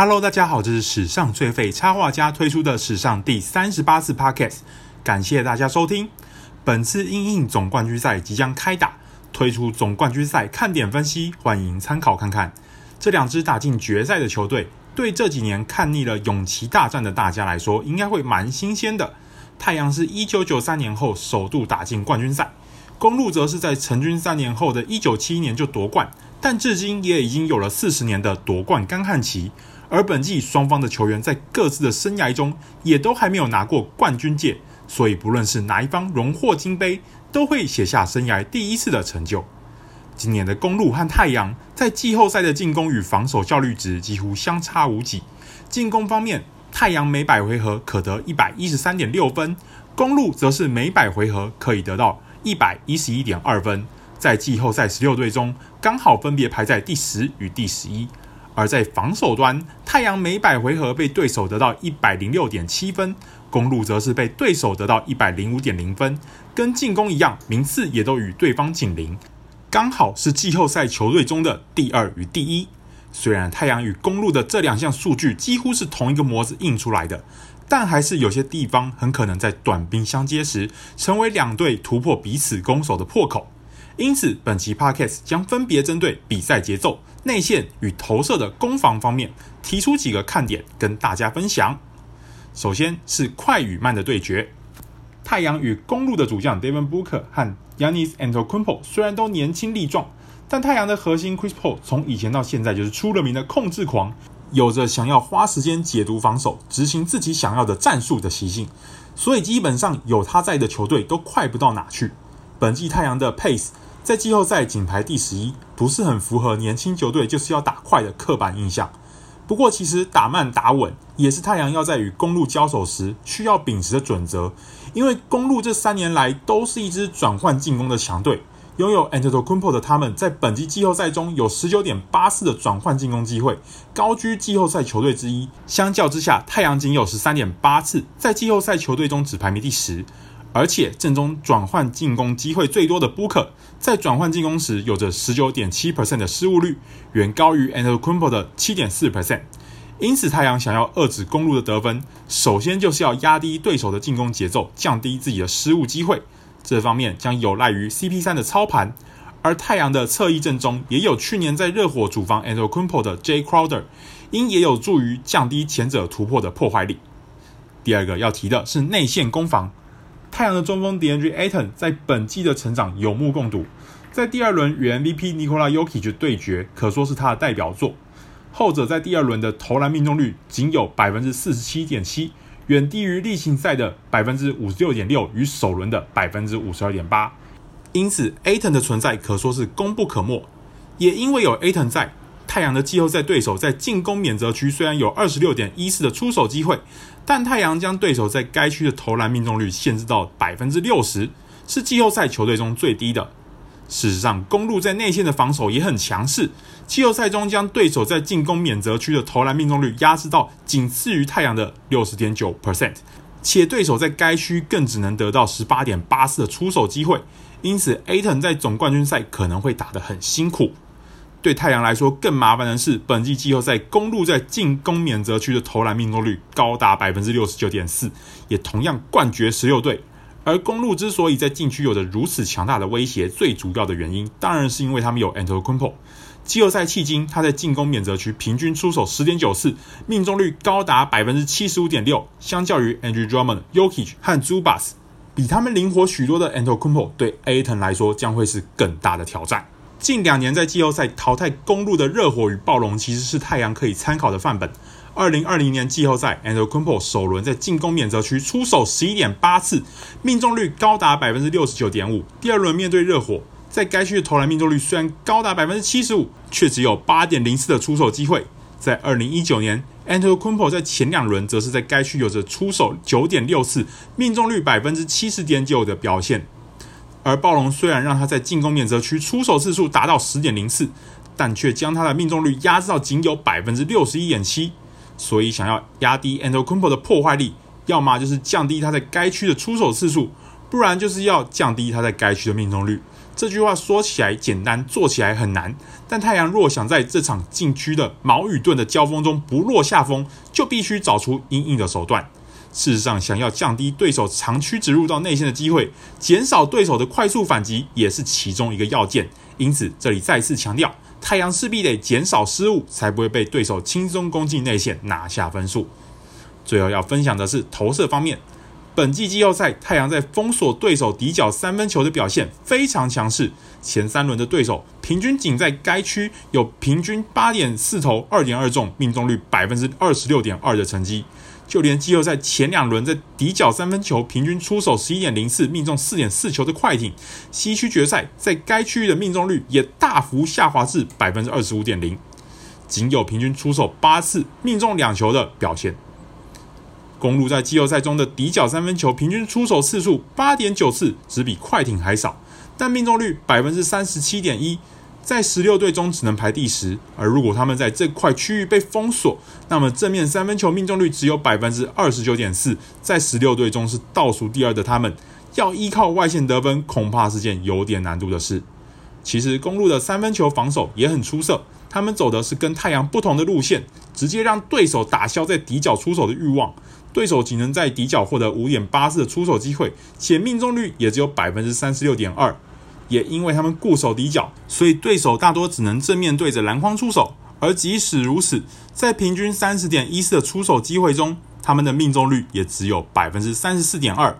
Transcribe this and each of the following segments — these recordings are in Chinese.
Hello，大家好，这是史上最废插画家推出的史上第三十八次 Podcast，感谢大家收听。本次英印总冠军赛即将开打，推出总冠军赛看点分析，欢迎参考看看。这两支打进决赛的球队，对这几年看腻了勇骑大战的大家来说，应该会蛮新鲜的。太阳是一九九三年后首度打进冠军赛，公路则是在成军三年后的一九七一年就夺冠，但至今也已经有了四十年的夺冠干旱期。而本季双方的球员在各自的生涯中也都还没有拿过冠军戒，所以不论是哪一方荣获金杯，都会写下生涯第一次的成就。今年的公路和太阳在季后赛的进攻与防守效率值几乎相差无几。进攻方面，太阳每百回合可得一百一十三点六分，公路则是每百回合可以得到一百一十一点二分，在季后赛十六队中刚好分别排在第十与第十一。而在防守端，太阳每百回合被对手得到一百零六点七分，公路则是被对手得到一百零五点零分，跟进攻一样，名次也都与对方紧邻，刚好是季后赛球队中的第二与第一。虽然太阳与公鹿的这两项数据几乎是同一个模子印出来的，但还是有些地方很可能在短兵相接时，成为两队突破彼此攻守的破口。因此，本期 Podcast 将分别针对比赛节奏、内线与投射的攻防方面，提出几个看点跟大家分享。首先是快与慢的对决，太阳与公鹿的主将 Devin Booker 和 Giannis Antetokounmpo 虽然都年轻力壮，但太阳的核心 Chris Paul 从以前到现在就是出了名的控制狂，有着想要花时间解读防守、执行自己想要的战术的习性，所以基本上有他在的球队都快不到哪去。本季太阳的 Pace。在季后赛仅排第十一，不是很符合年轻球队就是要打快的刻板印象。不过，其实打慢打稳也是太阳要在与公鹿交手时需要秉持的准则。因为公鹿这三年来都是一支转换进攻的强队，拥有 Antetokounmpo 的他们在本季季后赛中有十九点八次的转换进攻机会，高居季后赛球队之一。相较之下，太阳仅有十三点八次，在季后赛球队中只排名第十。而且阵中转换进攻机会最多的 Booker，在转换进攻时有着十九点七 percent 的失误率，远高于 Antetokounmpo 的七点四 percent。因此，太阳想要遏制公路的得分，首先就是要压低对手的进攻节奏，降低自己的失误机会。这方面将有赖于 CP3 的操盘。而太阳的侧翼阵中也有去年在热火主防 Antetokounmpo 的 J Crowder，因也有助于降低前者突破的破坏力。第二个要提的是内线攻防。太阳的中锋 DeAndre Aton 在本季的成长有目共睹，在第二轮与 MVP Nikola Jokic 对决，可说是他的代表作。后者在第二轮的投篮命中率仅有百分之四十七点七，远低于例行赛的百分之五十六点六与首轮的百分之五十二点八。因此，Ayton 的存在可说是功不可没。也因为有 Ayton 在。太阳的季后赛对手在进攻免责区虽然有二十六点一四的出手机会，但太阳将对手在该区的投篮命中率限制到百分之六十，是季后赛球队中最低的。事实上，公路在内线的防守也很强势，季后赛中将对手在进攻免责区的投篮命中率压制到仅次于太阳的六十点九 percent，且对手在该区更只能得到十八点八四的出手机会，因此，Aton 在总冠军赛可能会打得很辛苦。对太阳来说更麻烦的是，本季季后赛公路在进攻免责区的投篮命中率高达百分之六十九点四，也同样冠绝十六队。而公路之所以在禁区有着如此强大的威胁，最主要的原因当然是因为他们有 Antetokounmpo。季后赛迄今，他在进攻免责区平均出手十点九次，命中率高达百分之七十五点六。相较于 Andrew Drummond、Jokic 和 Zubas，比他们灵活许多的 Antetokounmpo，对 Ayton 来说将会是更大的挑战。近两年在季后赛淘汰公路的热火与暴龙，其实是太阳可以参考的范本。二零二零年季后赛，Antetokounmpo 首轮在进攻免责区出手十一点八次，命中率高达百分之六十九点五。第二轮面对热火，在该区的投篮命中率虽然高达百分之七十五，却只有八点零四的出手机会。在二零一九年，Antetokounmpo 在前两轮则是在该区有着出手九点六次，命中率百分之七十点九的表现。而暴龙虽然让他在进攻免责区出手次数达到十点零次，但却将他的命中率压制到仅有百分之六十一点七。所以，想要压低 Antetokounmpo 的破坏力，要么就是降低他在该区的出手次数，不然就是要降低他在该区的命中率。这句话说起来简单，做起来很难。但太阳若想在这场禁区的矛与盾的交锋中不落下风，就必须找出因应的手段。事实上，想要降低对手长驱直入到内线的机会，减少对手的快速反击，也是其中一个要件。因此，这里再次强调，太阳势必得减少失误，才不会被对手轻松攻进内线拿下分数。最后要分享的是投射方面。本季季后赛，太阳在封锁对手底角三分球的表现非常强势。前三轮的对手平均仅在该区有平均八点四投二点二中，命中率百分之二十六点二的成绩。就连季后赛前两轮在底角三分球平均出手十一点零四，命中四点四球的快艇，西区决赛在该区域的命中率也大幅下滑至百分之二十五点零，仅有平均出手八次命中两球的表现。公路在季后赛中的底角三分球平均出手次数八点九次，只比快艇还少，但命中率百分之三十七点一，在十六队中只能排第十。而如果他们在这块区域被封锁，那么正面三分球命中率只有百分之二十九点四，在十六队中是倒数第二的。他们要依靠外线得分，恐怕是件有点难度的事。其实公路的三分球防守也很出色，他们走的是跟太阳不同的路线，直接让对手打消在底角出手的欲望。对手仅能在底角获得五点八次的出手机会，且命中率也只有百分之三十六点二。也因为他们固守底角，所以对手大多只能正面对着篮筐出手。而即使如此，在平均三十点一次的出手机会中，他们的命中率也只有百分之三十四点二。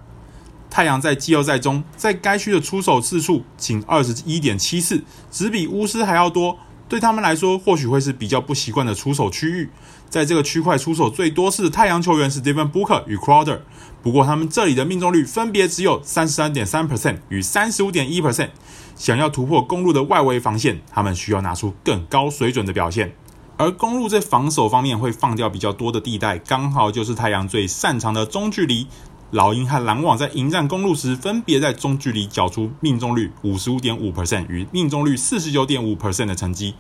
太阳在季后赛中，在该区的出手次数仅二十一点七次，只比巫师还要多。对他们来说，或许会是比较不习惯的出手区域。在这个区块出手最多是太阳球员是 Devin Booker 与 Crowder，不过他们这里的命中率分别只有三十三点三 percent 与三十五点一 percent。想要突破公路的外围防线，他们需要拿出更高水准的表现。而公路在防守方面会放掉比较多的地带，刚好就是太阳最擅长的中距离。老鹰和篮网在迎战公路时，分别在中距离缴出命中率五十五点五 percent 与命中率四十九点五 percent 的成绩，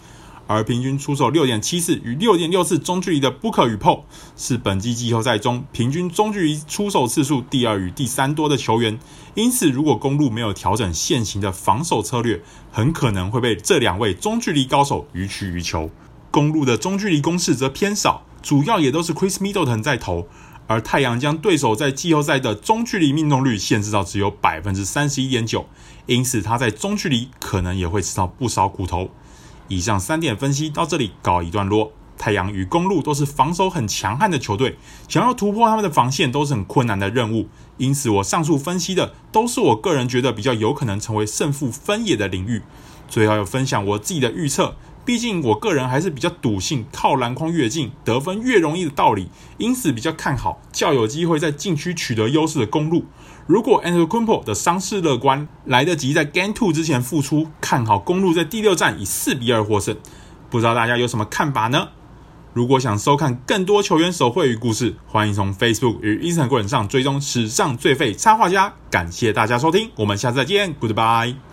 而平均出手六点七次与六点六次中距离的 Booker 与破是本季季后赛中平均中距离出手次数第二与第三多的球员。因此，如果公路没有调整现行的防守策略，很可能会被这两位中距离高手予取予求。公路的中距离攻势则偏少，主要也都是 Chris Middleton 在投。而太阳将对手在季后赛的中距离命中率限制到只有百分之三十一点九，因此他在中距离可能也会吃到不少苦头。以上三点分析到这里告一段落。太阳与公鹿都是防守很强悍的球队，想要突破他们的防线都是很困难的任务。因此，我上述分析的都是我个人觉得比较有可能成为胜负分野的领域。最后要分享我自己的预测。毕竟我个人还是比较笃信靠篮筐越近得分越容易的道理，因此比较看好较有机会在禁区取得优势的公路。如果 Antetokounmpo 的伤势乐观，来得及在 Game Two 之前复出，看好公路在第六战以四比二获胜。不知道大家有什么看法呢？如果想收看更多球员手绘与故事，欢迎从 Facebook 与 Instagram 上追踪史上最废插画家。感谢大家收听，我们下次再见，Goodbye。